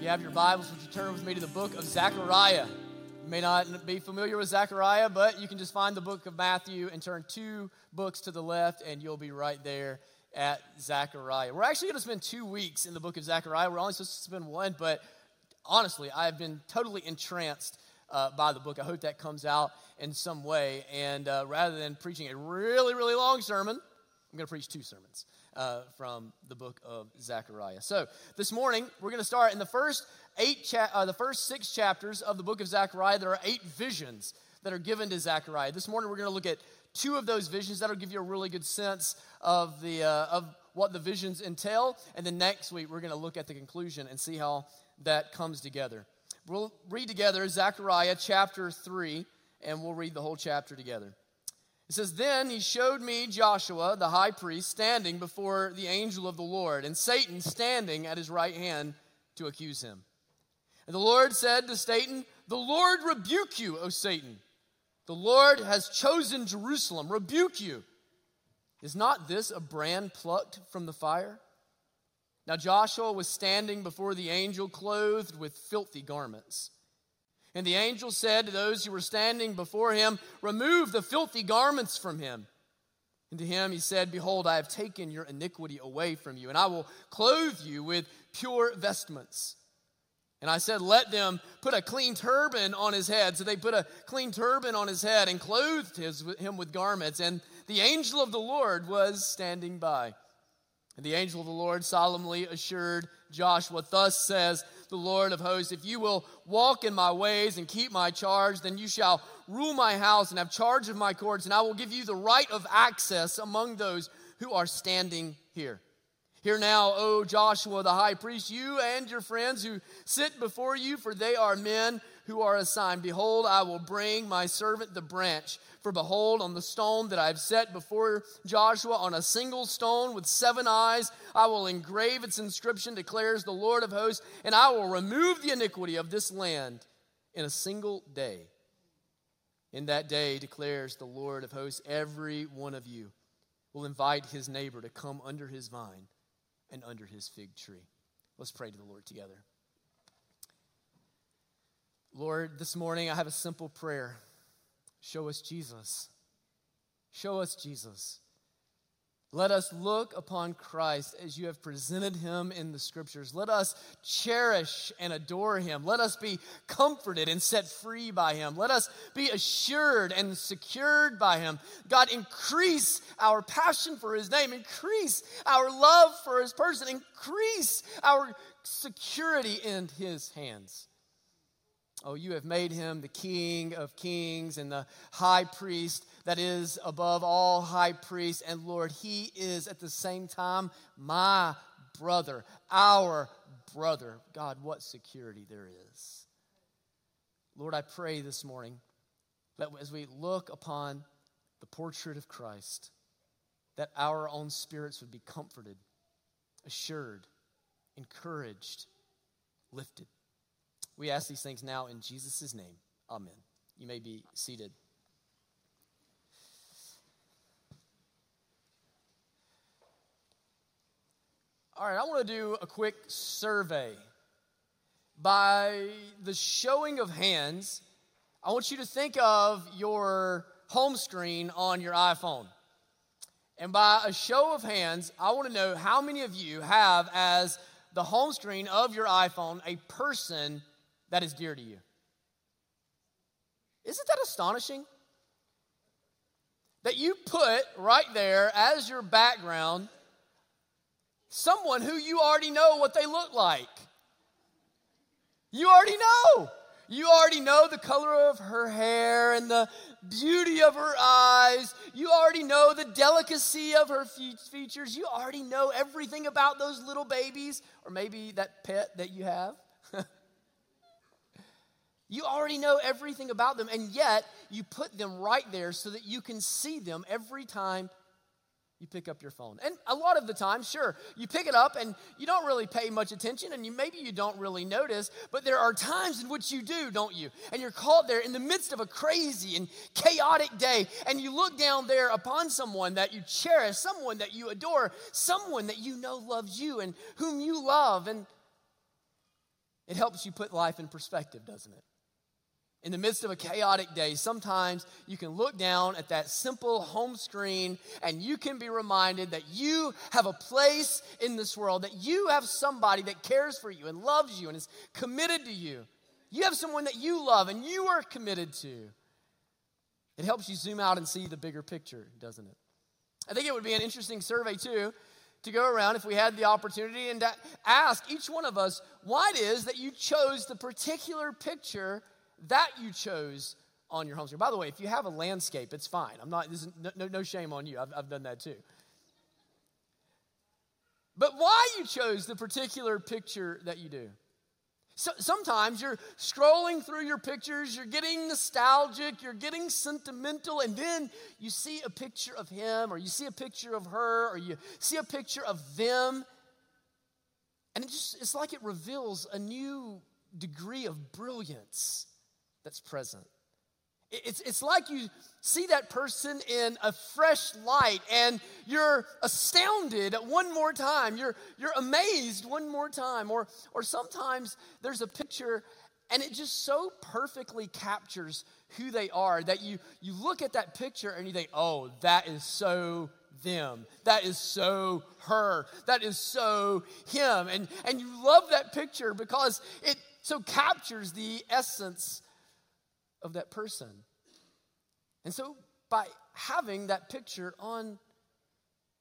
You have your Bibles, would you turn with me to the book of Zechariah? You may not be familiar with Zechariah, but you can just find the book of Matthew and turn two books to the left, and you'll be right there at Zechariah. We're actually going to spend two weeks in the book of Zechariah. We're only supposed to spend one, but honestly, I've been totally entranced uh, by the book. I hope that comes out in some way. And uh, rather than preaching a really, really long sermon, I'm going to preach two sermons uh, from the book of Zechariah. So this morning we're going to start in the first eight, cha- uh, the first six chapters of the book of Zechariah. There are eight visions that are given to Zechariah. This morning we're going to look at two of those visions. That'll give you a really good sense of the uh, of what the visions entail. And then next week we're going to look at the conclusion and see how that comes together. We'll read together Zechariah chapter three, and we'll read the whole chapter together. It says, Then he showed me Joshua, the high priest, standing before the angel of the Lord, and Satan standing at his right hand to accuse him. And the Lord said to Satan, The Lord rebuke you, O Satan. The Lord has chosen Jerusalem. Rebuke you. Is not this a brand plucked from the fire? Now Joshua was standing before the angel, clothed with filthy garments. And the angel said to those who were standing before him, Remove the filthy garments from him. And to him he said, Behold, I have taken your iniquity away from you, and I will clothe you with pure vestments. And I said, Let them put a clean turban on his head. So they put a clean turban on his head and clothed his, him with garments. And the angel of the Lord was standing by. And the angel of the Lord solemnly assured Joshua, Thus says the Lord of hosts, if you will walk in my ways and keep my charge, then you shall rule my house and have charge of my courts, and I will give you the right of access among those who are standing here. Hear now, O Joshua the high priest, you and your friends who sit before you, for they are men who are assigned. Behold, I will bring my servant the branch. For behold, on the stone that I have set before Joshua, on a single stone with seven eyes, I will engrave its inscription, declares the Lord of hosts, and I will remove the iniquity of this land in a single day. In that day, declares the Lord of hosts, every one of you will invite his neighbor to come under his vine and under his fig tree. Let's pray to the Lord together. Lord, this morning I have a simple prayer. Show us Jesus. Show us Jesus. Let us look upon Christ as you have presented him in the scriptures. Let us cherish and adore him. Let us be comforted and set free by him. Let us be assured and secured by him. God, increase our passion for his name, increase our love for his person, increase our security in his hands. Oh, you have made him the King of kings and the high priest that is above all high priests. And Lord, he is at the same time my brother, our brother. God, what security there is. Lord, I pray this morning that as we look upon the portrait of Christ, that our own spirits would be comforted, assured, encouraged, lifted. We ask these things now in Jesus' name. Amen. You may be seated. All right, I want to do a quick survey. By the showing of hands, I want you to think of your home screen on your iPhone. And by a show of hands, I want to know how many of you have as the home screen of your iPhone a person that is dear to you. Isn't that astonishing? That you put right there as your background someone who you already know what they look like. You already know. You already know the color of her hair and the beauty of her eyes. You already know the delicacy of her features. You already know everything about those little babies, or maybe that pet that you have. You already know everything about them, and yet you put them right there so that you can see them every time you pick up your phone. And a lot of the time, sure, you pick it up and you don't really pay much attention, and you, maybe you don't really notice, but there are times in which you do, don't you? And you're caught there in the midst of a crazy and chaotic day, and you look down there upon someone that you cherish, someone that you adore, someone that you know loves you and whom you love, and It helps you put life in perspective, doesn't it? In the midst of a chaotic day, sometimes you can look down at that simple home screen and you can be reminded that you have a place in this world, that you have somebody that cares for you and loves you and is committed to you. You have someone that you love and you are committed to. It helps you zoom out and see the bigger picture, doesn't it? I think it would be an interesting survey, too, to go around if we had the opportunity and ask each one of us why it is that you chose the particular picture that you chose on your home screen. By the way, if you have a landscape, it's fine. I'm not, this is no, no shame on you. I've, I've done that too. But why you chose the particular picture that you do? So, sometimes you're scrolling through your pictures, you're getting nostalgic, you're getting sentimental, and then you see a picture of him, or you see a picture of her, or you see a picture of them, and it just it's like it reveals a new degree of brilliance that's present. It's, it's like you see that person in a fresh light and you're astounded one more time. You're, you're amazed one more time. Or, or sometimes there's a picture and it just so perfectly captures who they are that you, you look at that picture and you think, oh, that is so them. That is so her. That is so him. And, and you love that picture because it so captures the essence of that person. And so, by having that picture on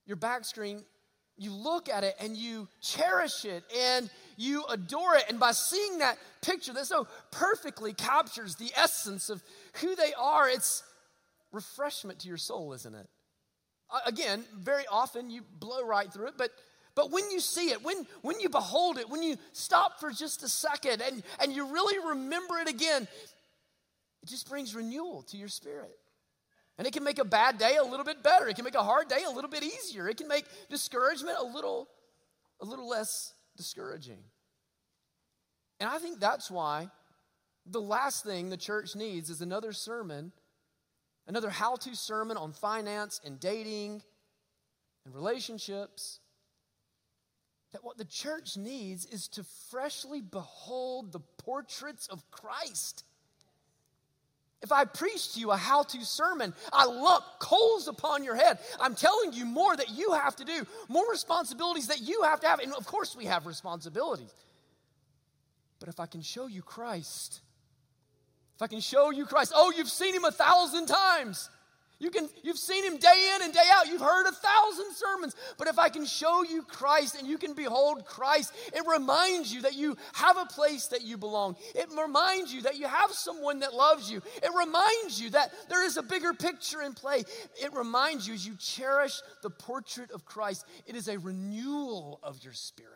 your back screen, you look at it and you cherish it and you adore it. And by seeing that picture that so perfectly captures the essence of who they are, it's refreshment to your soul, isn't it? Again, very often you blow right through it, but but when you see it, when, when you behold it, when you stop for just a second and, and you really remember it again, it just brings renewal to your spirit. And it can make a bad day a little bit better. It can make a hard day a little bit easier. It can make discouragement a little, a little less discouraging. And I think that's why the last thing the church needs is another sermon, another how to sermon on finance and dating and relationships. That what the church needs is to freshly behold the portraits of Christ if I preach to you a how to sermon, I lump coals upon your head. I'm telling you more that you have to do, more responsibilities that you have to have. And of course, we have responsibilities. But if I can show you Christ, if I can show you Christ, oh, you've seen him a thousand times. You can, you've seen him day in and day out. You've heard a thousand sermons. But if I can show you Christ and you can behold Christ, it reminds you that you have a place that you belong. It reminds you that you have someone that loves you. It reminds you that there is a bigger picture in play. It reminds you as you cherish the portrait of Christ, it is a renewal of your spirit.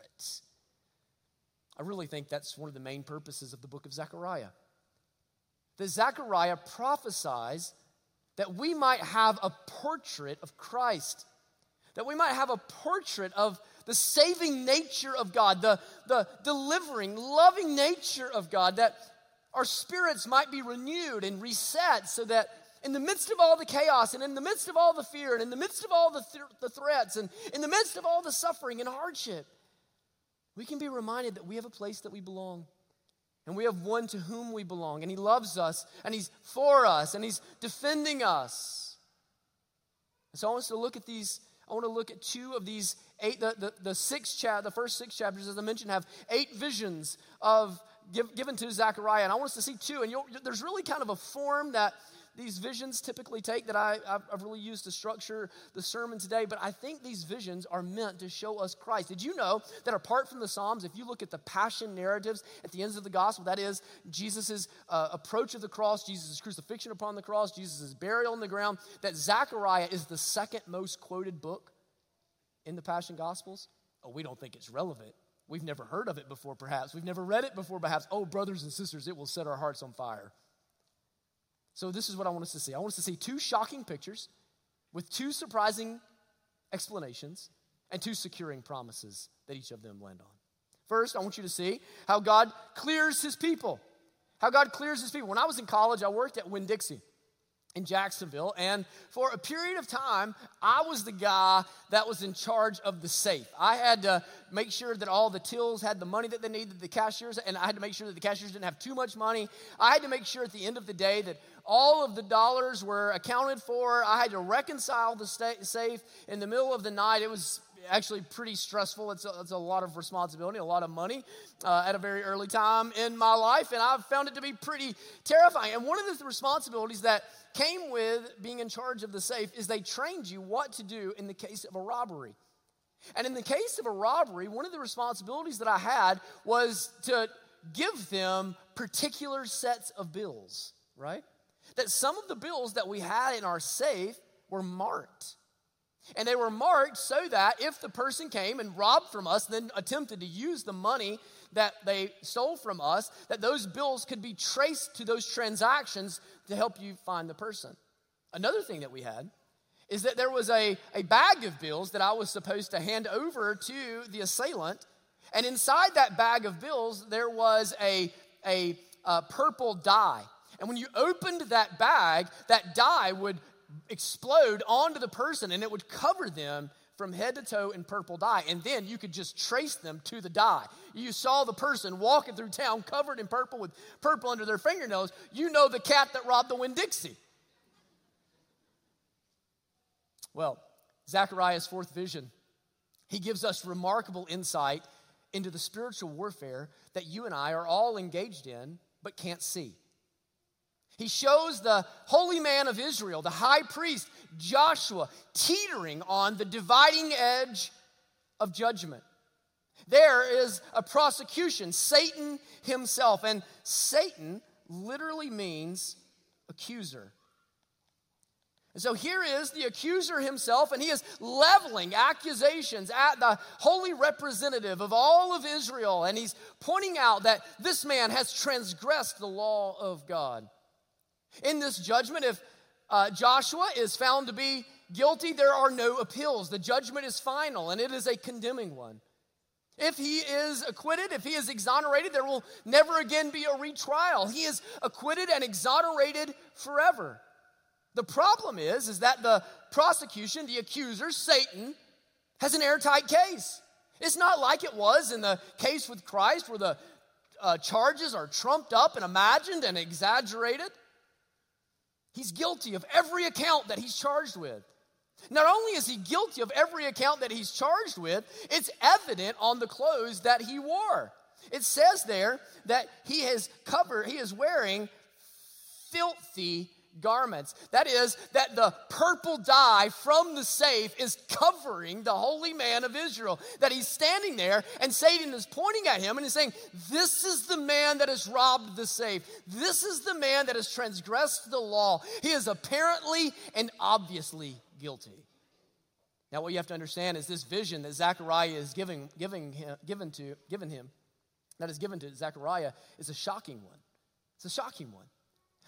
I really think that's one of the main purposes of the book of Zechariah. That Zechariah prophesies that we might have a portrait of Christ, that we might have a portrait of the saving nature of God, the, the delivering, loving nature of God, that our spirits might be renewed and reset so that in the midst of all the chaos and in the midst of all the fear and in the midst of all the, th- the threats and in the midst of all the suffering and hardship, we can be reminded that we have a place that we belong. And we have one to whom we belong, and He loves us, and He's for us, and He's defending us. And so I want us to look at these. I want to look at two of these eight, the, the, the six chap, the first six chapters, as I mentioned, have eight visions of give, given to Zechariah. And I want us to see two. And there's really kind of a form that these visions typically take that I, have really used to structure the sermon today, but I think these visions are meant to show us Christ. Did you know that apart from the Psalms, if you look at the passion narratives at the ends of the gospel, that is Jesus' uh, approach of the cross, Jesus' crucifixion upon the cross, Jesus' burial on the ground, that Zechariah is the second most quoted book in the Passion Gospels? Oh, we don't think it's relevant. We've never heard of it before, perhaps. We've never read it before, perhaps. Oh, brothers and sisters, it will set our hearts on fire. So, this is what I want us to see. I want us to see two shocking pictures with two surprising explanations and two securing promises that each of them land on. First, I want you to see how God clears his people. How God clears his people. When I was in college, I worked at Winn Dixie. In Jacksonville. And for a period of time, I was the guy that was in charge of the safe. I had to make sure that all the tills had the money that they needed, the cashiers, and I had to make sure that the cashiers didn't have too much money. I had to make sure at the end of the day that all of the dollars were accounted for. I had to reconcile the safe in the middle of the night. It was actually pretty stressful. It's a, it's a lot of responsibility, a lot of money uh, at a very early time in my life, and I've found it to be pretty terrifying. And one of the responsibilities that came with being in charge of the safe is they trained you what to do in the case of a robbery. And in the case of a robbery, one of the responsibilities that I had was to give them particular sets of bills, right? That some of the bills that we had in our safe were marked. And they were marked so that if the person came and robbed from us, then attempted to use the money that they stole from us, that those bills could be traced to those transactions to help you find the person. Another thing that we had is that there was a, a bag of bills that I was supposed to hand over to the assailant. And inside that bag of bills, there was a, a, a purple dye. And when you opened that bag, that dye would explode onto the person and it would cover them from head to toe in purple dye. And then you could just trace them to the dye. You saw the person walking through town covered in purple with purple under their fingernails. You know the cat that robbed the Winn Dixie. Well, Zechariah's fourth vision, he gives us remarkable insight into the spiritual warfare that you and I are all engaged in but can't see. He shows the holy man of Israel, the high priest Joshua, teetering on the dividing edge of judgment. There is a prosecution, Satan himself, and Satan literally means accuser. And so here is the accuser himself, and he is leveling accusations at the holy representative of all of Israel, and he's pointing out that this man has transgressed the law of God. In this judgment, if uh, Joshua is found to be guilty, there are no appeals. The judgment is final, and it is a condemning one. If he is acquitted, if he is exonerated, there will never again be a retrial. He is acquitted and exonerated forever. The problem is, is that the prosecution, the accuser, Satan, has an airtight case. It's not like it was in the case with Christ where the uh, charges are trumped up and imagined and exaggerated. He's guilty of every account that he's charged with. Not only is he guilty of every account that he's charged with, it's evident on the clothes that he wore. It says there that he has covered, he is wearing filthy garments. That is, that the purple dye from the safe is covering the holy man of Israel. That he's standing there and Satan is pointing at him and he's saying, This is the man that has robbed the safe. This is the man that has transgressed the law. He is apparently and obviously guilty. Now, what you have to understand is this vision that Zechariah is giving, giving him, given, to, given him, that is given to Zechariah, is a shocking one. It's a shocking one.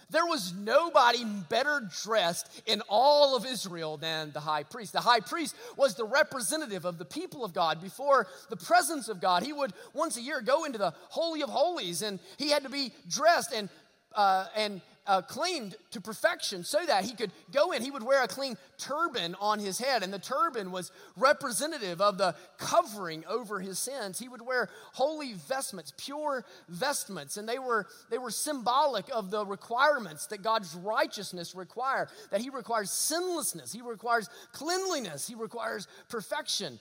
There was nobody better dressed in all of Israel than the high priest. The high priest was the representative of the people of God before the presence of God. He would once a year go into the Holy of Holies and he had to be dressed and, uh, and uh, cleaned to perfection so that he could go in. He would wear a clean turban on his head, and the turban was representative of the covering over his sins. He would wear holy vestments, pure vestments, and they were, they were symbolic of the requirements that God's righteousness require, that he requires sinlessness, he requires cleanliness, he requires perfection.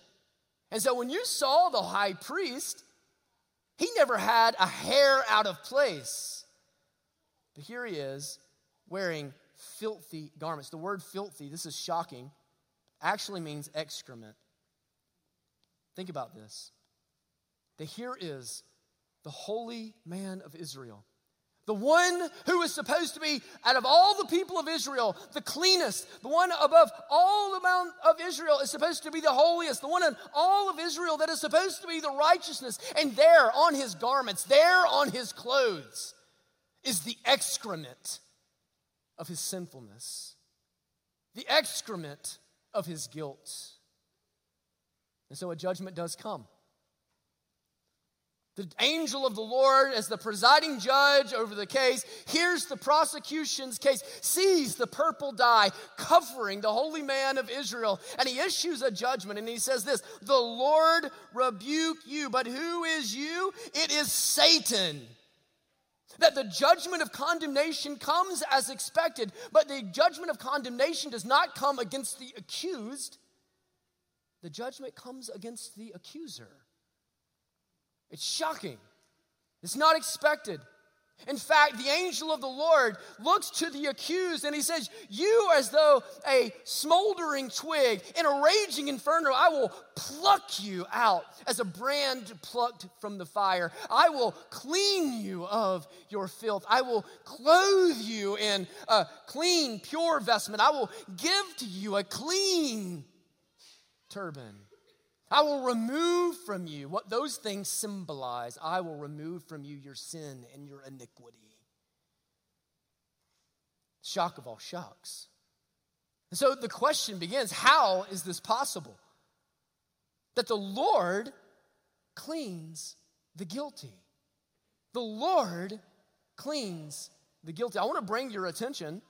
And so when you saw the high priest, he never had a hair out of place. But here he is wearing filthy garments. The word filthy, this is shocking, actually means excrement. Think about this. That here is the holy man of Israel. The one who is supposed to be, out of all the people of Israel, the cleanest, the one above all the amount of Israel is supposed to be the holiest, the one in all of Israel that is supposed to be the righteousness. And there on his garments, there on his clothes, is the excrement of his sinfulness, the excrement of his guilt. And so a judgment does come. The angel of the Lord, as the presiding judge over the case, hears the prosecution's case, sees the purple dye covering the holy man of Israel, and he issues a judgment. And he says this The Lord rebuke you. But who is you? It is Satan. That the judgment of condemnation comes as expected, but the judgment of condemnation does not come against the accused, the judgment comes against the accuser. It's shocking. It's not expected. In fact, the angel of the Lord looks to the accused and he says, You, as though a smoldering twig in a raging inferno, I will pluck you out as a brand plucked from the fire. I will clean you of your filth. I will clothe you in a clean, pure vestment. I will give to you a clean turban. I will remove from you what those things symbolize. I will remove from you your sin and your iniquity. Shock of all shocks. And so the question begins how is this possible? That the Lord cleans the guilty. The Lord cleans the guilty. I want to bring your attention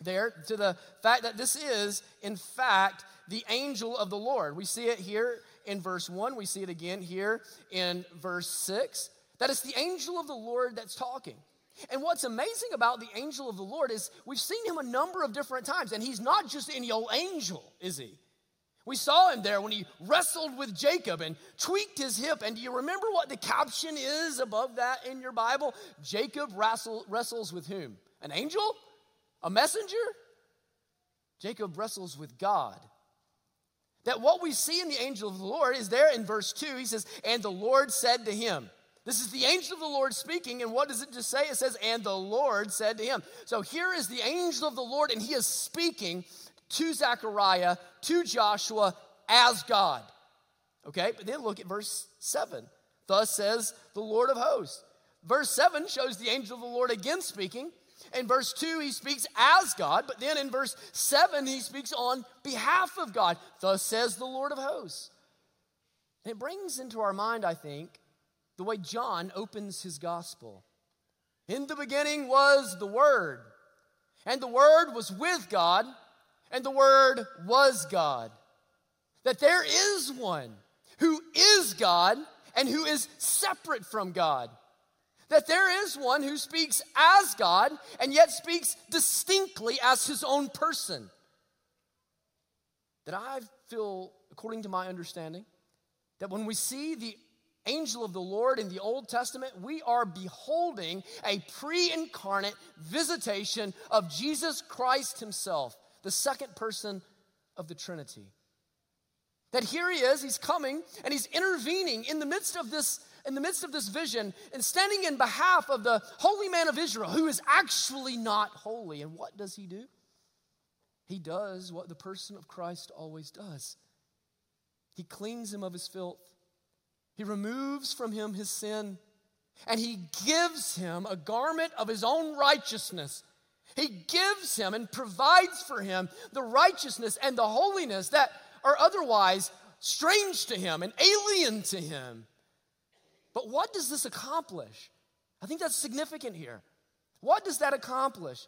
there to the fact that this is, in fact, the angel of the Lord. We see it here in verse 1, we see it again here in verse 6. That it's the angel of the Lord that's talking. And what's amazing about the angel of the Lord is we've seen him a number of different times, and he's not just any old angel, is he? We saw him there when he wrestled with Jacob and tweaked his hip. And do you remember what the caption is above that in your Bible? Jacob wrestle, wrestles with whom? An angel? A messenger? Jacob wrestles with God. That what we see in the angel of the Lord is there in verse 2. He says, And the Lord said to him, this is the angel of the Lord speaking, and what does it just say? It says, And the Lord said to him. So here is the angel of the Lord, and he is speaking to Zechariah, to Joshua, as God. Okay, but then look at verse 7. Thus says the Lord of hosts. Verse 7 shows the angel of the Lord again speaking. In verse 2, he speaks as God, but then in verse 7, he speaks on behalf of God. Thus says the Lord of hosts. It brings into our mind, I think, the way John opens his gospel. In the beginning was the Word, and the Word was with God, and the Word was God. That there is one who is God and who is separate from God that there is one who speaks as God and yet speaks distinctly as his own person. That I feel, according to my understanding, that when we see the angel of the Lord in the Old Testament, we are beholding a pre incarnate visitation of Jesus Christ himself, the second person of the Trinity. That here he is, he's coming, and he's intervening in the midst of this in the midst of this vision and standing in behalf of the holy man of Israel who is actually not holy. And what does he do? He does what the person of Christ always does he cleans him of his filth, he removes from him his sin, and he gives him a garment of his own righteousness. He gives him and provides for him the righteousness and the holiness that are otherwise strange to him and alien to him. But what does this accomplish? I think that's significant here. What does that accomplish?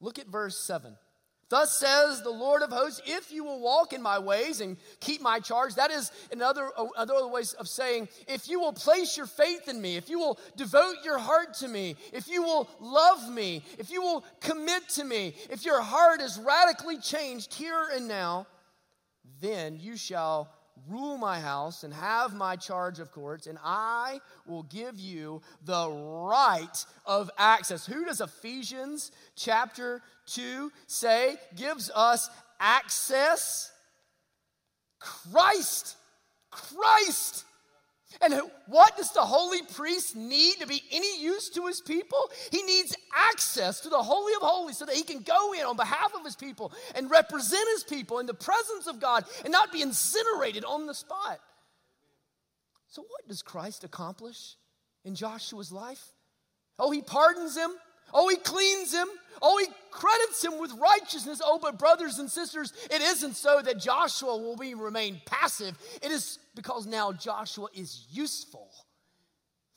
Look at verse 7. Thus says the Lord of hosts, if you will walk in my ways and keep my charge, that is another, another way of saying, if you will place your faith in me, if you will devote your heart to me, if you will love me, if you will commit to me, if your heart is radically changed here and now, then you shall rule my house and have my charge of courts, and I will give you the right of access. Who does Ephesians chapter 2 say gives us access? Christ. Christ. And what does the holy priest need to be any use to his people? He needs access to the Holy of Holies so that he can go in on behalf of his people and represent his people in the presence of God and not be incinerated on the spot. So, what does Christ accomplish in Joshua's life? Oh, he pardons him. Oh, he cleans him. Oh, he credits him with righteousness. Oh, but brothers and sisters, it isn't so that Joshua will be remain passive. It is because now Joshua is useful.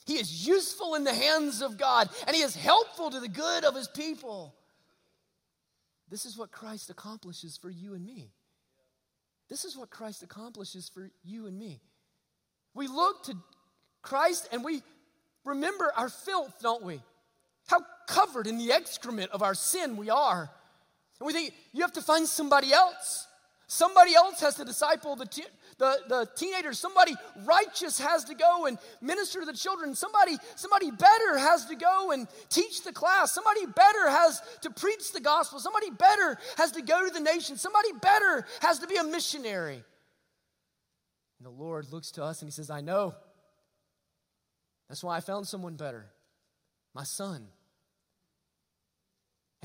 He is useful in the hands of God, and he is helpful to the good of his people. This is what Christ accomplishes for you and me. This is what Christ accomplishes for you and me. We look to Christ and we remember our filth, don't we? How covered in the excrement of our sin we are. And we think you have to find somebody else. Somebody else has to disciple the, the, the teenagers. Somebody righteous has to go and minister to the children. Somebody, somebody better has to go and teach the class. Somebody better has to preach the gospel. Somebody better has to go to the nation. Somebody better has to be a missionary. And the Lord looks to us and He says, I know. That's why I found someone better my son.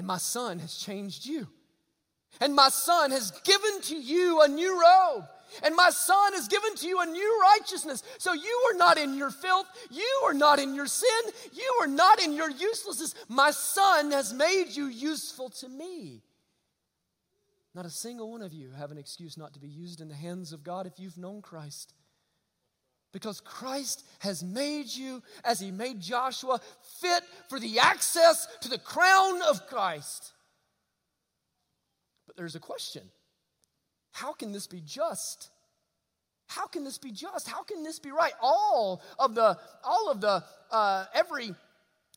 And my son has changed you. And my son has given to you a new robe. And my son has given to you a new righteousness. So you are not in your filth. You are not in your sin. You are not in your uselessness. My son has made you useful to me. Not a single one of you have an excuse not to be used in the hands of God if you've known Christ. Because Christ has made you, as he made Joshua, fit for the access to the crown of Christ. But there's a question how can this be just? How can this be just? How can this be right? All of the, all of the, uh, every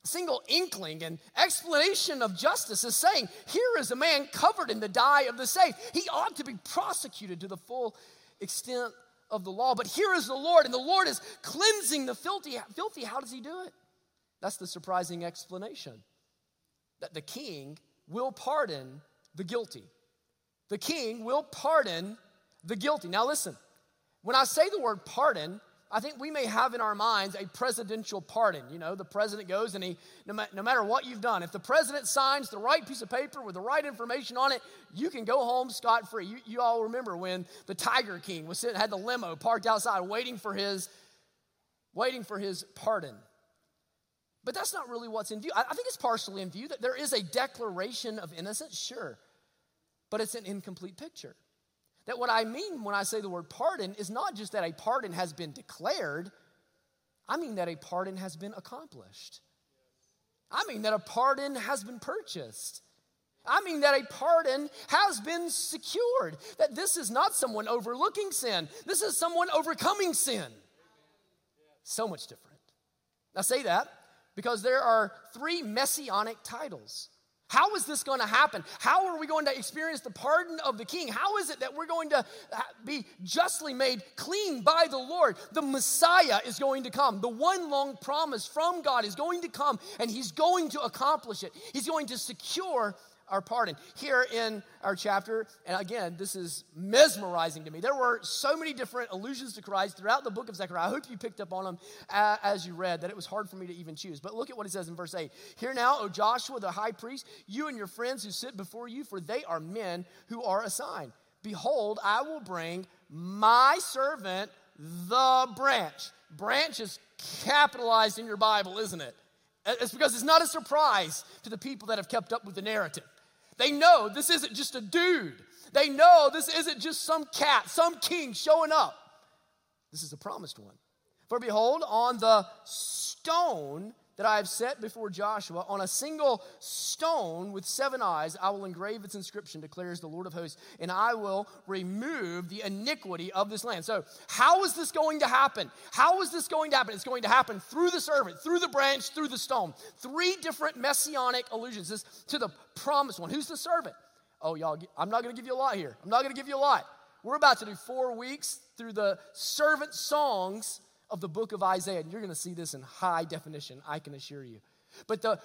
single inkling and explanation of justice is saying, here is a man covered in the dye of the safe. He ought to be prosecuted to the full extent of the law. But here is the Lord, and the Lord is cleansing the filthy. Filthy, how does he do it? That's the surprising explanation that the king will pardon the guilty the king will pardon the guilty. Now, listen, when I say the word pardon, I think we may have in our minds a presidential pardon. You know, the president goes and he, no, ma- no, matter what you've done, if the president signs the right piece of paper with the right information on it, you can go home scot free. You, you, all remember when the Tiger King was sitting, had the limo parked outside waiting for his, waiting for his pardon. But that's not really what's in view. I, I think it's partially in view that there is a declaration of innocence, sure but it's an incomplete picture. That what I mean when I say the word pardon is not just that a pardon has been declared, I mean that a pardon has been accomplished. I mean that a pardon has been purchased. I mean that a pardon has been secured. That this is not someone overlooking sin, this is someone overcoming sin. So much different. I say that because there are three messianic titles how is this going to happen? How are we going to experience the pardon of the king? How is it that we're going to uh, be justly made clean by the Lord? The Messiah is going to come. The one long promise from God is going to come, and he's going to accomplish it. He's going to secure our pardon. Here in our chapter, and again, this is mesmerizing to me. There were so many different allusions to Christ throughout the book of Zechariah. I hope you picked up on them uh, as you read, that it was hard for me to even choose. But look at what it says in verse 8. Hear now, O Joshua the high priest, you and your friends who sit before you, for they are men who are a sign. Behold, I will bring my servant, the branch. Branch is capitalized in your Bible, isn't it? It's because it's not a surprise to the people that have kept up with the narrative. They know this isn't just a dude. They know this isn't just some cat, some king showing up. This is the promised one. For behold, on the stone that I have set before Joshua, on a single stone with seven eyes, I will engrave its inscription, declares the Lord of hosts, and I will remove the iniquity of this land. So, how is this going to happen? How is this going to happen? It's going to happen through the servant, through the branch, through the stone. Three different messianic allusions this to the promised one. Who's the servant? Oh, y'all, I'm not going to give you a lot here. I'm not going to give you a lot. We're about to do four weeks through the servant songs of the book of Isaiah. And you're going to see this in high definition, I can assure you. But the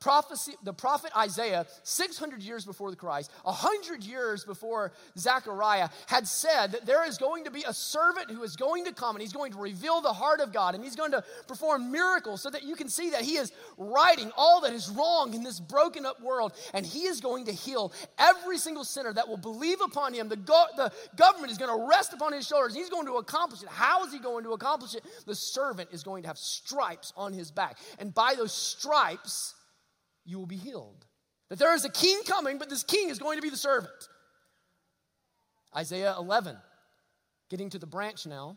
prophecy, the prophet Isaiah, 600 years before the Christ, 100 years before Zechariah, had said that there is going to be a servant who is going to come and he's going to reveal the heart of God and he's going to perform miracles so that you can see that he is righting all that is wrong in this broken up world and he is going to heal every single sinner that will believe upon him. The, go- the government is going to rest upon his shoulders. He's going to accomplish it. How is he going to accomplish it? The servant is going to have stripes on his back. And by those stripes, you will be healed. That there is a king coming, but this king is going to be the servant. Isaiah 11, getting to the branch now.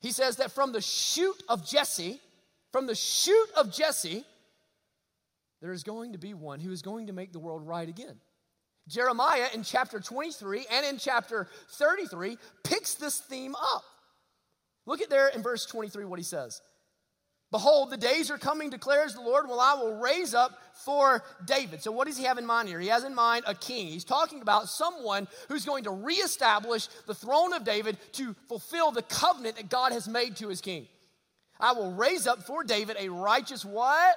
He says that from the shoot of Jesse, from the shoot of Jesse, there is going to be one who is going to make the world right again. Jeremiah in chapter 23 and in chapter 33 picks this theme up. Look at there in verse 23 what he says. Behold, the days are coming, declares the Lord, when I will raise up for David. So, what does he have in mind here? He has in mind a king. He's talking about someone who's going to reestablish the throne of David to fulfill the covenant that God has made to his king. I will raise up for David a righteous what?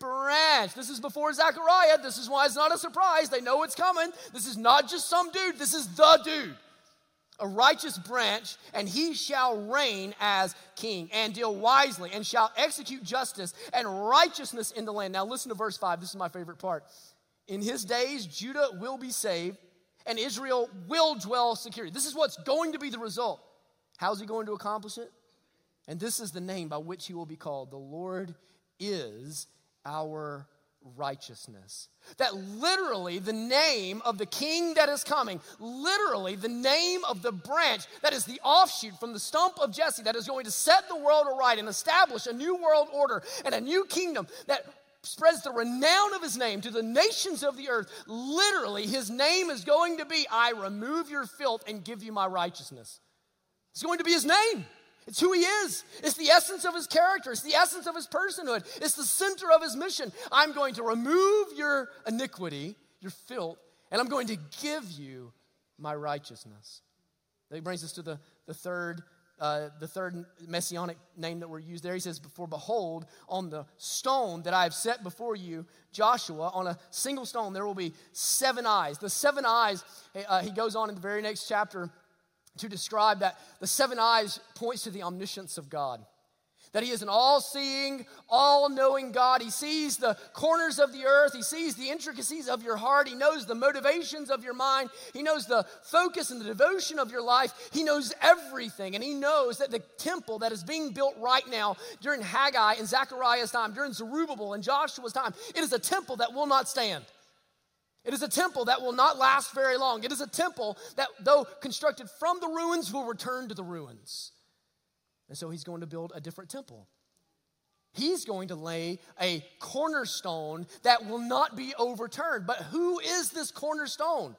Branch. This is before Zechariah. This is why it's not a surprise. They know it's coming. This is not just some dude, this is the dude a righteous branch, and he shall reign as king and deal wisely and shall execute justice and righteousness in the land. Now, listen to verse 5. This is my favorite part. In his days, Judah will be saved and Israel will dwell securely. This is what's going to be the result. How's he going to accomplish it? And this is the name by which he will be called. The Lord is our righteousness. That literally the name of the king that is coming, literally the name of the branch that is the offshoot from the stump of Jesse that is going to set the world aright and establish a new world order and a new kingdom that spreads the renown of his name to the nations of the earth. Literally, his name is going to be I remove your filth and give you my righteousness. It's going to be his name. It's who he is. It's the essence of his character. It's the essence of his personhood. It's the center of his mission. I'm going to remove your iniquity, your filth, and I'm going to give you my righteousness. That brings us to the, the third uh, the third messianic name that we're used there. He says, Before behold, on the stone that I have set before you, Joshua, on a single stone, there will be seven eyes. The seven eyes, uh, he goes on in the very next chapter to describe that the seven eyes points to the omniscience of God. That he is an all seeing, all knowing God. He sees the corners of the earth. He sees the intricacies of your heart. He knows the motivations of your mind. He knows the focus and the devotion of your life. He knows everything. And he knows that the temple that is being built right now during Haggai and Zechariah's time, during Zerubbabel and Joshua's time, it is a temple that will not stand. It is a temple that will not last very long. It is a temple that, though constructed from the ruins, will return to the ruins. And so he's going to build a different temple. He's going to lay a cornerstone that will not be overturned. But who is this cornerstone?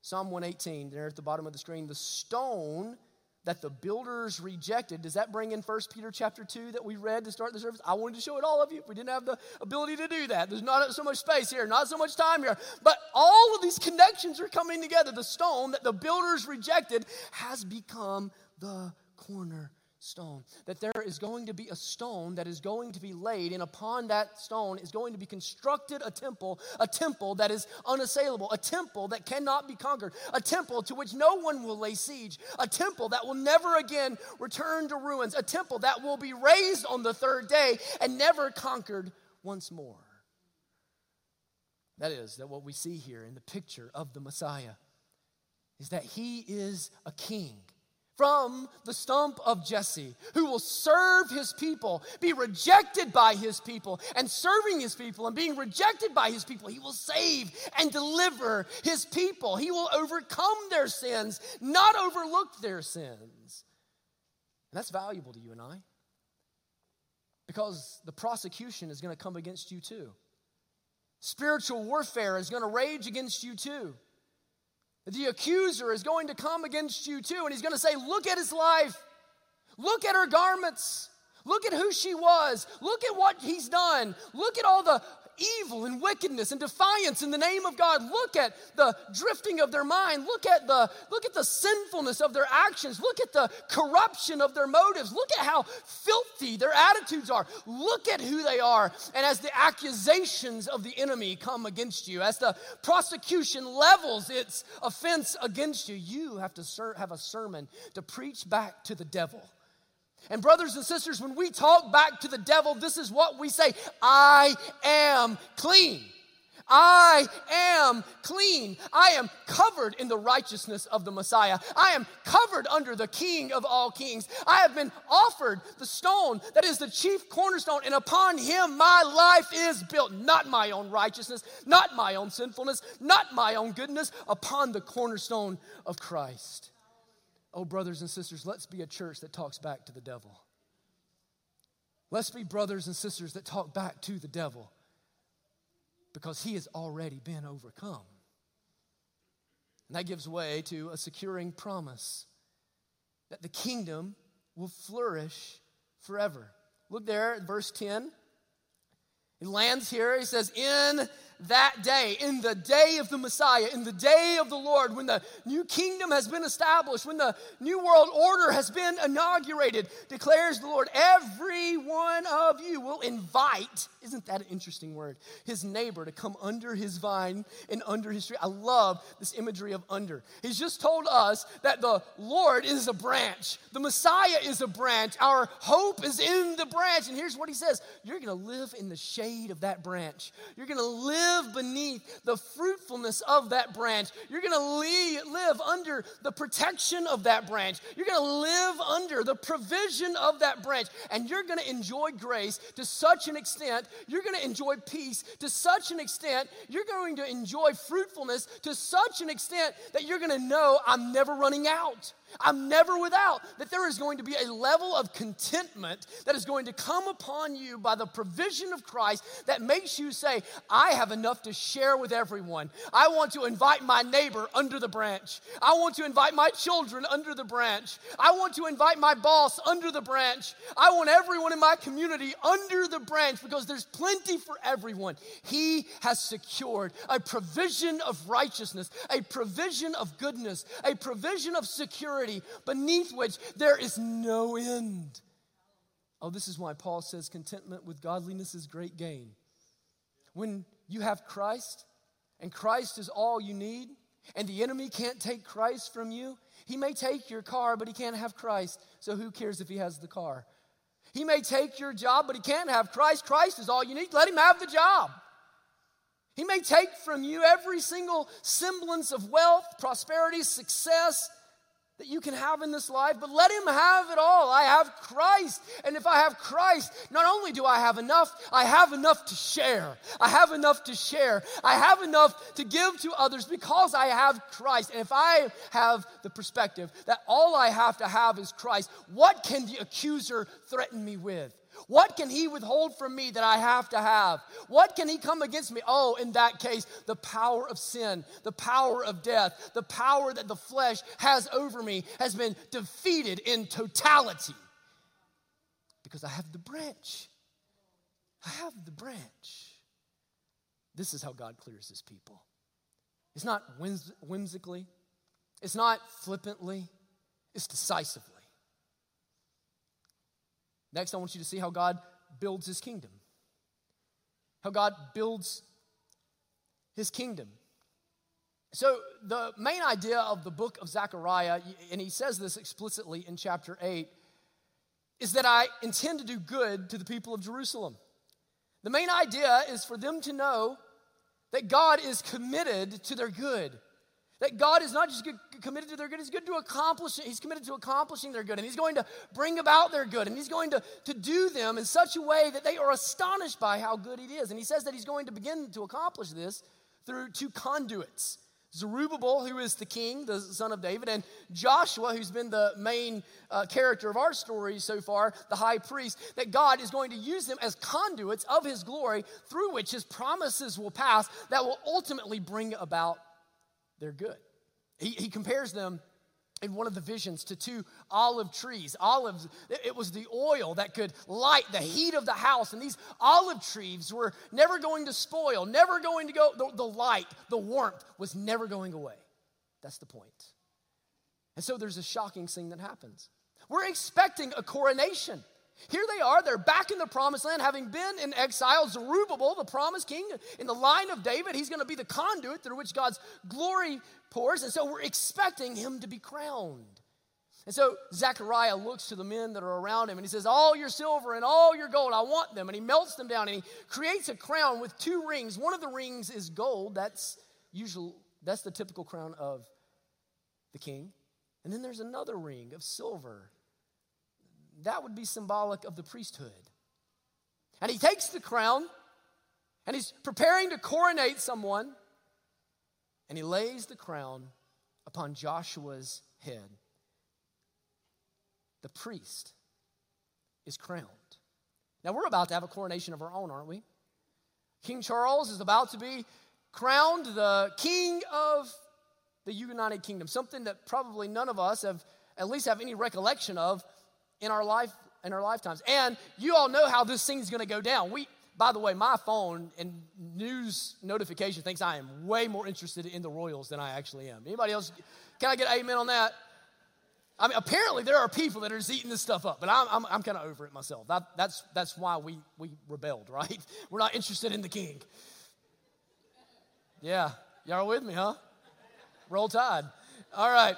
Psalm 118, there at the bottom of the screen, the stone that the builders rejected. Does that bring in 1 Peter chapter 2 that we read to start the service? I wanted to show it all of you we didn't have the ability to do that. There's not so much space here, not so much time here. But all of these connections are coming together. The stone that the builders rejected has become the corner stone. That there is going to be a stone that is going to be laid, and upon that stone is going to be constructed a temple, a temple that is unassailable, a temple that cannot be conquered, a temple to which no one will lay siege, a temple that will never again return to ruins, a temple that will be raised on the third day and never conquered once more. That is, that what we see here in the picture of the Messiah is that he is a king from the stump of Jesse, who will serve his people, be rejected by his people, and serving his people and being rejected by his people, he will save and deliver his people. He will overcome their sins, not overlook their sins. And that's valuable to you and I because the prosecution is going to come against you too. Spiritual warfare is going to rage against you too. The accuser is going to come against you too, and he's going to say, Look at his life. Look at her garments. Look at who she was. Look at what he's done. Look at all the evil and wickedness and defiance in the name of God. Look at the drifting of their mind. Look at the look at the sinfulness of their actions. Look at the corruption of their motives. Look at how filthy their attitudes are. Look at who they are. And as the accusations of the enemy come against you, as the prosecution levels its offense against you, you have to ser- have a sermon to preach back to the devil and, brothers and sisters, when we talk back to the devil, this is what we say I am clean. I am clean. I am covered in the righteousness of the Messiah. I am covered under the King of all kings. I have been offered the stone that is the chief cornerstone, and upon him my life is built. Not my own righteousness, not my own sinfulness, not my own goodness, upon the cornerstone of Christ. Oh, brothers and sisters, let's be a church that talks back to the devil. Let's be brothers and sisters that talk back to the devil because he has already been overcome. And that gives way to a securing promise that the kingdom will flourish forever. Look there at verse 10. He lands here. He says, In that day, in the day of the Messiah, in the day of the Lord, when the new kingdom has been established, when the new world order has been inaugurated, declares the Lord, every one of you will invite, isn't that an interesting word, his neighbor to come under his vine and under his tree. I love this imagery of under. He's just told us that the Lord is a branch, the Messiah is a branch, our hope is in the branch. And here's what he says You're going to live in the shade of that branch. You're going to live live beneath the fruitfulness of that branch. You're going to live under the protection of that branch. You're going to live under the provision of that branch. And you're going to enjoy grace to such an extent. You're going to enjoy peace to such an extent. You're going to enjoy fruitfulness to such an extent that you're going to know I'm never running out. I'm never without. That there is going to be a level of contentment that is going to come upon you by the provision of Christ that makes you say, I have enough to share with everyone. I want to invite my neighbor under the branch. I want to invite my children under the branch. I want to invite my boss under the branch. I want everyone in my community under the branch because there's plenty for everyone. He has secured a provision of righteousness, a provision of goodness, a provision of security beneath which there is no end. Oh, this is why Paul says contentment with godliness is great gain. When you have Christ and Christ is all you need, and the enemy can't take Christ from you, he may take your car, but he can't have Christ. So who cares if he has the car? He may take your job, but he can't have Christ. Christ is all you need. Let him have the job. He may take from you every single semblance of wealth, prosperity, success, that you can have in this life, but let him have it all. I have Christ. And if I have Christ, not only do I have enough, I have enough to share. I have enough to share. I have enough to give to others because I have Christ. And if I have the perspective that all I have to have is Christ, what can the accuser threaten me with? What can he withhold from me that I have to have? What can he come against me? Oh, in that case, the power of sin, the power of death, the power that the flesh has over me has been defeated in totality. Because I have the branch. I have the branch. This is how God clears his people. It's not whimsically, it's not flippantly, it's decisively. Next, I want you to see how God builds his kingdom. How God builds his kingdom. So, the main idea of the book of Zechariah, and he says this explicitly in chapter 8, is that I intend to do good to the people of Jerusalem. The main idea is for them to know that God is committed to their good. That God is not just committed to their good, He's good to accomplish He's committed to accomplishing their good, and He's going to bring about their good, and He's going to, to do them in such a way that they are astonished by how good it is. And He says that He's going to begin to accomplish this through two conduits. Zerubbabel, who is the king, the son of David, and Joshua, who's been the main uh, character of our story so far, the high priest, that God is going to use them as conduits of his glory through which his promises will pass that will ultimately bring about they're good. He, he compares them in one of the visions to two olive trees. Olives, it was the oil that could light the heat of the house. And these olive trees were never going to spoil, never going to go, the, the light, the warmth was never going away. That's the point. And so there's a shocking thing that happens. We're expecting a coronation. Here they are, they're back in the promised land, having been in exile. Zerubbabel, the promised king in the line of David, he's going to be the conduit through which God's glory pours. And so we're expecting him to be crowned. And so Zechariah looks to the men that are around him and he says, All your silver and all your gold, I want them. And he melts them down and he creates a crown with two rings. One of the rings is gold. That's usual, that's the typical crown of the king. And then there's another ring of silver that would be symbolic of the priesthood. And he takes the crown and he's preparing to coronate someone, and he lays the crown upon Joshua's head. The priest is crowned. Now, we're about to have a coronation of our own, aren't we? King Charles is about to be crowned the king of the United Kingdom, something that probably none of us have at least have any recollection of in our life in our lifetimes. And you all know how this thing's going to go down. We by the way, my phone and news notification thinks I am way more interested in the Royals than I actually am. Anybody else? Can I get amen on that? I mean, apparently there are people that are just eating this stuff up, but I'm, I'm, I'm kind of over it myself. That, that's, that's why we, we rebelled, right? We're not interested in the king. Yeah, y'all with me, huh? Roll Tide. All right.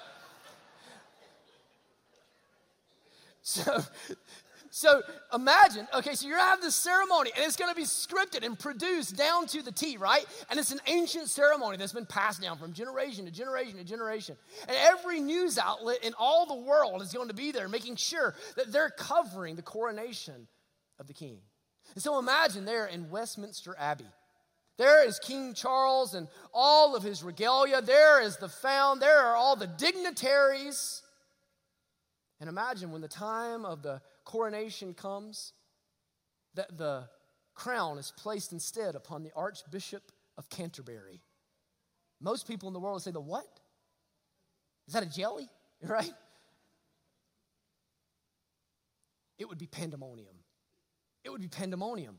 So, so imagine, okay, so you're gonna have this ceremony and it's gonna be scripted and produced down to the T, right? And it's an ancient ceremony that's been passed down from generation to generation to generation. And every news outlet in all the world is going to be there making sure that they're covering the coronation of the king. And so imagine there in Westminster Abbey. There is King Charles and all of his regalia. There is the found. There are all the dignitaries. And imagine when the time of the coronation comes, that the crown is placed instead upon the Archbishop of Canterbury. Most people in the world would say, The what? Is that a jelly? Right? It would be pandemonium. It would be pandemonium.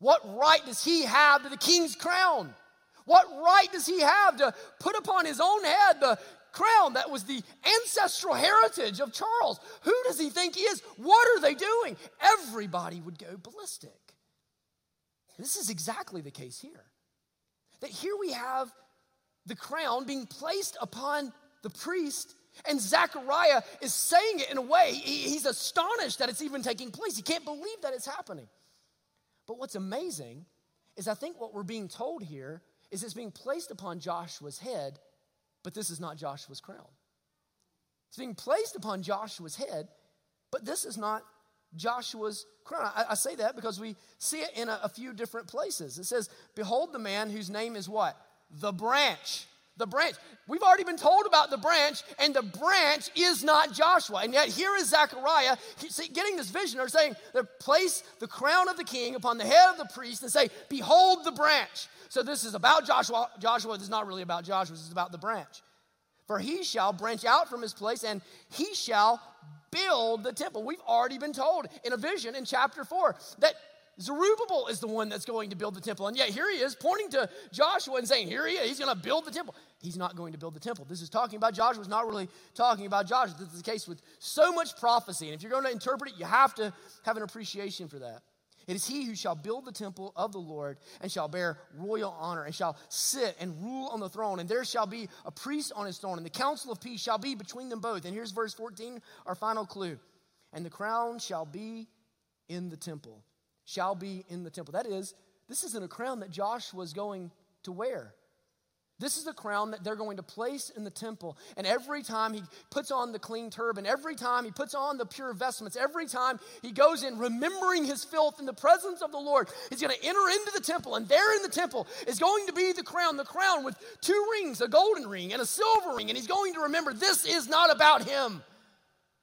What right does he have to the king's crown? What right does he have to put upon his own head the crown that was the ancestral heritage of Charles. Who does he think he is? What are they doing? Everybody would go ballistic. this is exactly the case here. That here we have the crown being placed upon the priest, and Zechariah is saying it in a way, he's astonished that it's even taking place. He can't believe that it's happening. But what's amazing is I think what we're being told here is it's being placed upon Joshua's head but this is not Joshua's crown. It's being placed upon Joshua's head, but this is not Joshua's crown. I, I say that because we see it in a, a few different places. It says, Behold the man whose name is what? The branch. The branch. We've already been told about the branch, and the branch is not Joshua. And yet, here is Zechariah getting this vision, or saying, place the crown of the king upon the head of the priest and say, Behold the branch. So this is about Joshua. Joshua is not really about Joshua, this is about the branch. For he shall branch out from his place and he shall build the temple. We've already been told in a vision in chapter 4 that Zerubbabel is the one that's going to build the temple. And yet here he is pointing to Joshua and saying, Here he is, he's going to build the temple. He's not going to build the temple. This is talking about Joshua, it's not really talking about Joshua. This is the case with so much prophecy. And if you're going to interpret it, you have to have an appreciation for that. It is he who shall build the temple of the Lord and shall bear royal honor and shall sit and rule on the throne. And there shall be a priest on his throne, and the counsel of peace shall be between them both. And here's verse 14, our final clue. And the crown shall be in the temple. Shall be in the temple. That is, this isn't a crown that Joshua was going to wear. This is the crown that they're going to place in the temple. And every time he puts on the clean turban, every time he puts on the pure vestments, every time he goes in remembering his filth in the presence of the Lord, he's going to enter into the temple. And there in the temple is going to be the crown, the crown with two rings, a golden ring and a silver ring. And he's going to remember this is not about him.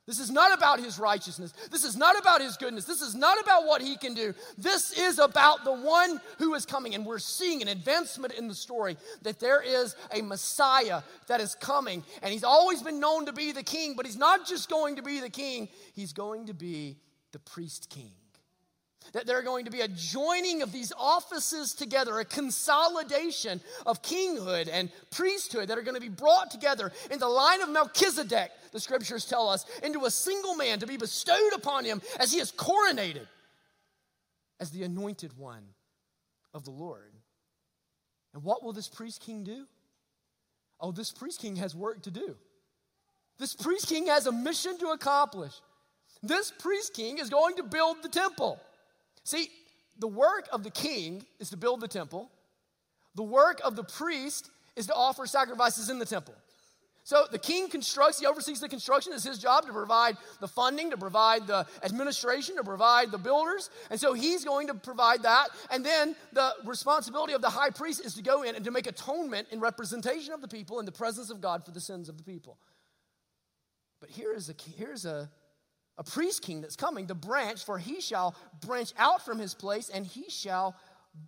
This is not about his righteousness. This is not about his goodness. This is not about what he can do. This is about the one who is coming. And we're seeing an advancement in the story that there is a Messiah that is coming. And he's always been known to be the king, but he's not just going to be the king, he's going to be the priest king. That there are going to be a joining of these offices together, a consolidation of kinghood and priesthood that are going to be brought together in the line of Melchizedek, the scriptures tell us, into a single man to be bestowed upon him as he is coronated as the anointed one of the Lord. And what will this priest king do? Oh, this priest king has work to do. This priest king has a mission to accomplish. This priest king is going to build the temple. See, the work of the king is to build the temple, the work of the priest is to offer sacrifices in the temple. So the king constructs, he oversees the construction. It's his job to provide the funding, to provide the administration, to provide the builders. And so he's going to provide that. And then the responsibility of the high priest is to go in and to make atonement in representation of the people in the presence of God for the sins of the people. But here is a, here's a a priest king that's coming, the branch, for he shall branch out from his place and he shall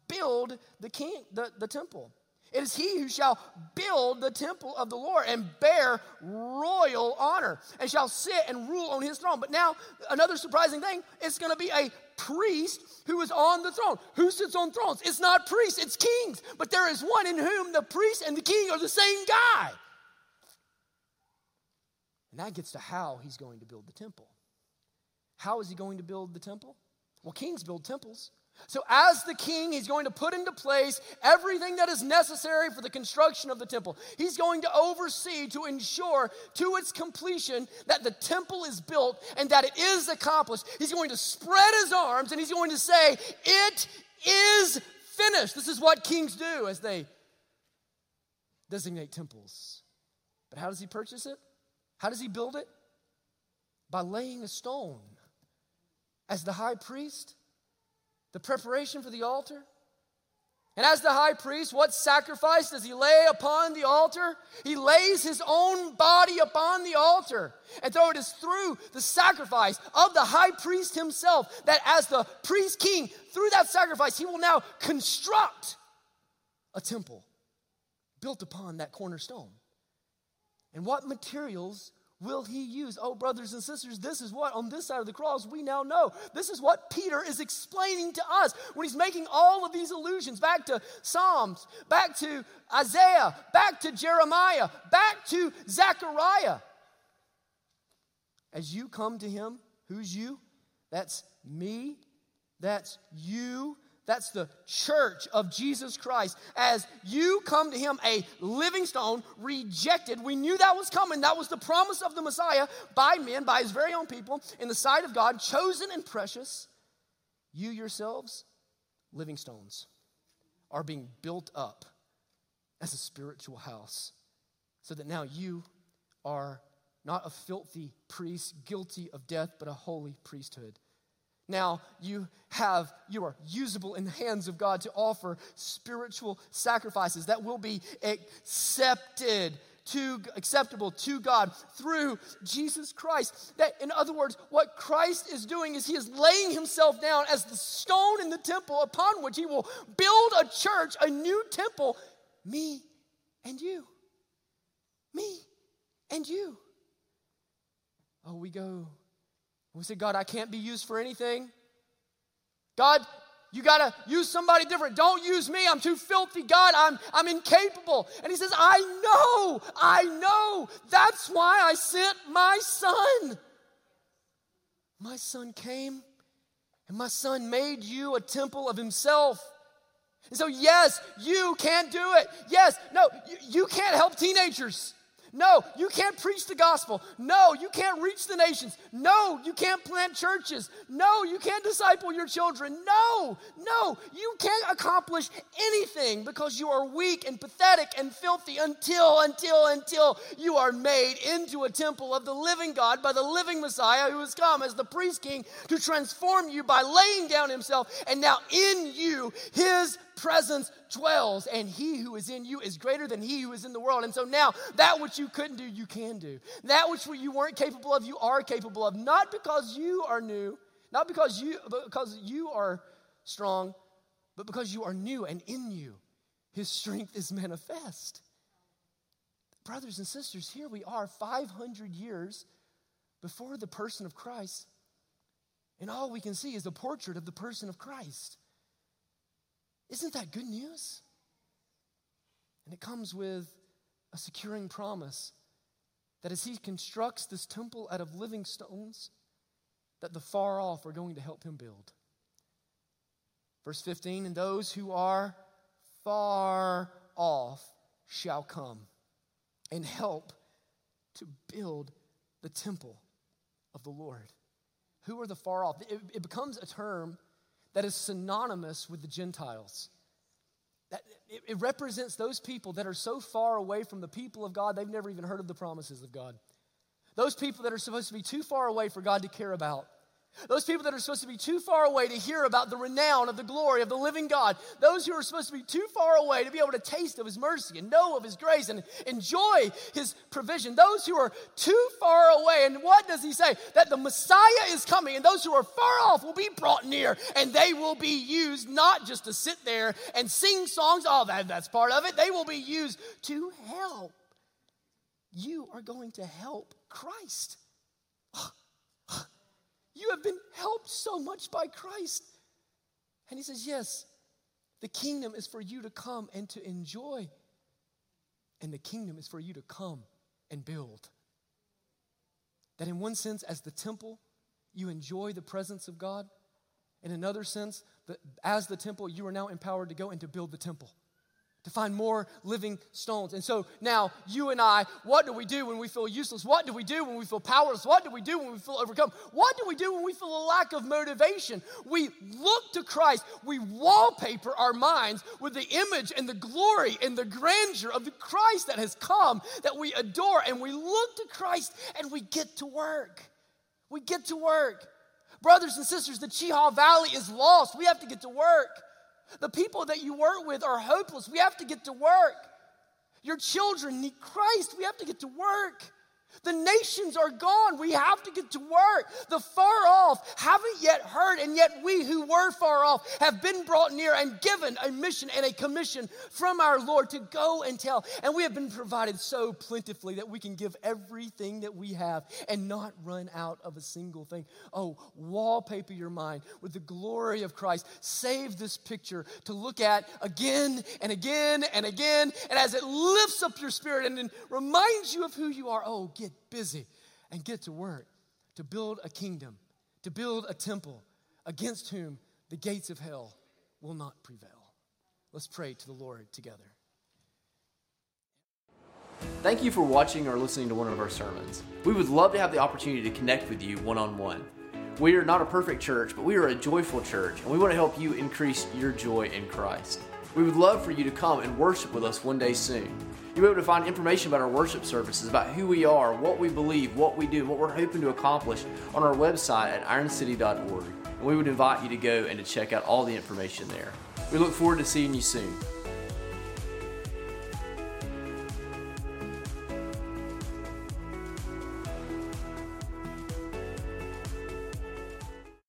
build the king, the, the temple. It is he who shall build the temple of the Lord and bear royal honor and shall sit and rule on his throne. But now, another surprising thing, it's going to be a priest who is on the throne. Who sits on thrones? It's not priests, it's kings. But there is one in whom the priest and the king are the same guy. And that gets to how he's going to build the temple. How is he going to build the temple? Well, kings build temples. So, as the king, he's going to put into place everything that is necessary for the construction of the temple. He's going to oversee to ensure to its completion that the temple is built and that it is accomplished. He's going to spread his arms and he's going to say, It is finished. This is what kings do as they designate temples. But how does he purchase it? How does he build it? By laying a stone as the high priest, the preparation for the altar. And as the high priest, what sacrifice does he lay upon the altar? He lays his own body upon the altar. And so it is through the sacrifice of the high priest himself that, as the priest king, through that sacrifice, he will now construct a temple built upon that cornerstone. And what materials will he use? Oh, brothers and sisters, this is what on this side of the cross we now know. This is what Peter is explaining to us when he's making all of these allusions back to Psalms, back to Isaiah, back to Jeremiah, back to Zechariah. As you come to him, who's you? That's me, that's you, that's the church of Jesus Christ. As you come to him, a living stone, rejected. We knew that was coming. That was the promise of the Messiah by men, by his very own people, in the sight of God, chosen and precious. You yourselves, living stones, are being built up as a spiritual house, so that now you are not a filthy priest, guilty of death, but a holy priesthood now you have you are usable in the hands of god to offer spiritual sacrifices that will be accepted to acceptable to god through jesus christ. That in other words what christ is doing is he is laying himself down as the stone in the temple upon which he will build a church a new temple. Me and you. Me and you. Oh we go we say, God, I can't be used for anything. God, you got to use somebody different. Don't use me. I'm too filthy. God, I'm, I'm incapable. And he says, I know, I know. That's why I sent my son. My son came, and my son made you a temple of himself. And so, yes, you can't do it. Yes, no, you, you can't help teenagers. No, you can't preach the gospel. No, you can't reach the nations. No, you can't plant churches. No, you can't disciple your children. No, no, you can't accomplish anything because you are weak and pathetic and filthy until, until, until you are made into a temple of the living God by the living Messiah who has come as the priest king to transform you by laying down himself. And now in you, his presence dwells, and he who is in you is greater than he who is in the world. And so now, that which you couldn't do, you can do. That which you weren't capable of, you are capable of. Not because you are new, not because you, because you are strong, but because you are new and in you, his strength is manifest. Brothers and sisters, here we are 500 years before the person of Christ, and all we can see is a portrait of the person of Christ. Isn't that good news? And it comes with a securing promise that as he constructs this temple out of living stones, that the far off are going to help him build. Verse 15, and those who are far off shall come and help to build the temple of the Lord. Who are the far off? It, it becomes a term that is synonymous with the Gentiles. That it, it represents those people that are so far away from the people of God, they've never even heard of the promises of God. Those people that are supposed to be too far away for God to care about, Those people that are supposed to be too far away to hear about the renown of the glory of the living God. Those who are supposed to be too far away to be able to taste of his mercy and know of his grace and enjoy his provision. Those who are too far away. And what does he say? That the Messiah is coming and those who are far off will be brought near and they will be used not just to sit there and sing songs. Oh, that, that's part of it. They will be used to help. You are going to help Christ. Ah, You have been helped so much by Christ. And he says, Yes, the kingdom is for you to come and to enjoy, and the kingdom is for you to come and build. That in one sense, as the temple, you enjoy the presence of God. In another sense, that as the temple, you are now empowered to go and to build the temple to find more living stones. And so now, you and I, what do we do when we feel useless? What do we do when we feel powerless? What do we do when we feel overcome? What do we do when we feel a lack of motivation? We look to Christ. We wallpaper our minds with the image and the glory and the grandeur of the Christ that has come that we adore. And we look to Christ and we get to work. We get to work. Brothers and sisters, the Chihah Valley is lost. We have to get to work. The people that you work with are hopeless. We have to get to work. Your children need Christ. We have to get to work. The nations are gone. We have to get to work. The far off haven't yet heard, and yet we who were far off have been brought near and given a mission and a commission from our Lord to go and tell. And we have been provided so plentifully that we can give everything that we have and not run out of a single thing. Oh, wallpaper your mind with the glory of Christ. Save this picture to look at again and again and again. And as it lifts up your spirit and reminds you of who you are, oh, get busy and get to work to build a kingdom, to build a temple against whom the gates of hell will not prevail. Let's pray to the Lord together. Thank you for watching or listening to one of our sermons. We would love to have the opportunity to connect with you one on one. We are not a perfect church, but we are a joyful church, and we want to help you increase your joy in Christ. We would love for you to come and worship with us one day soon. You'll be able to find information about our worship services, about who we are, what we believe, what we do, what we're hoping to accomplish on our website at ironcity.org. And we would invite you to go and to check out all the information there. We look forward to seeing you soon.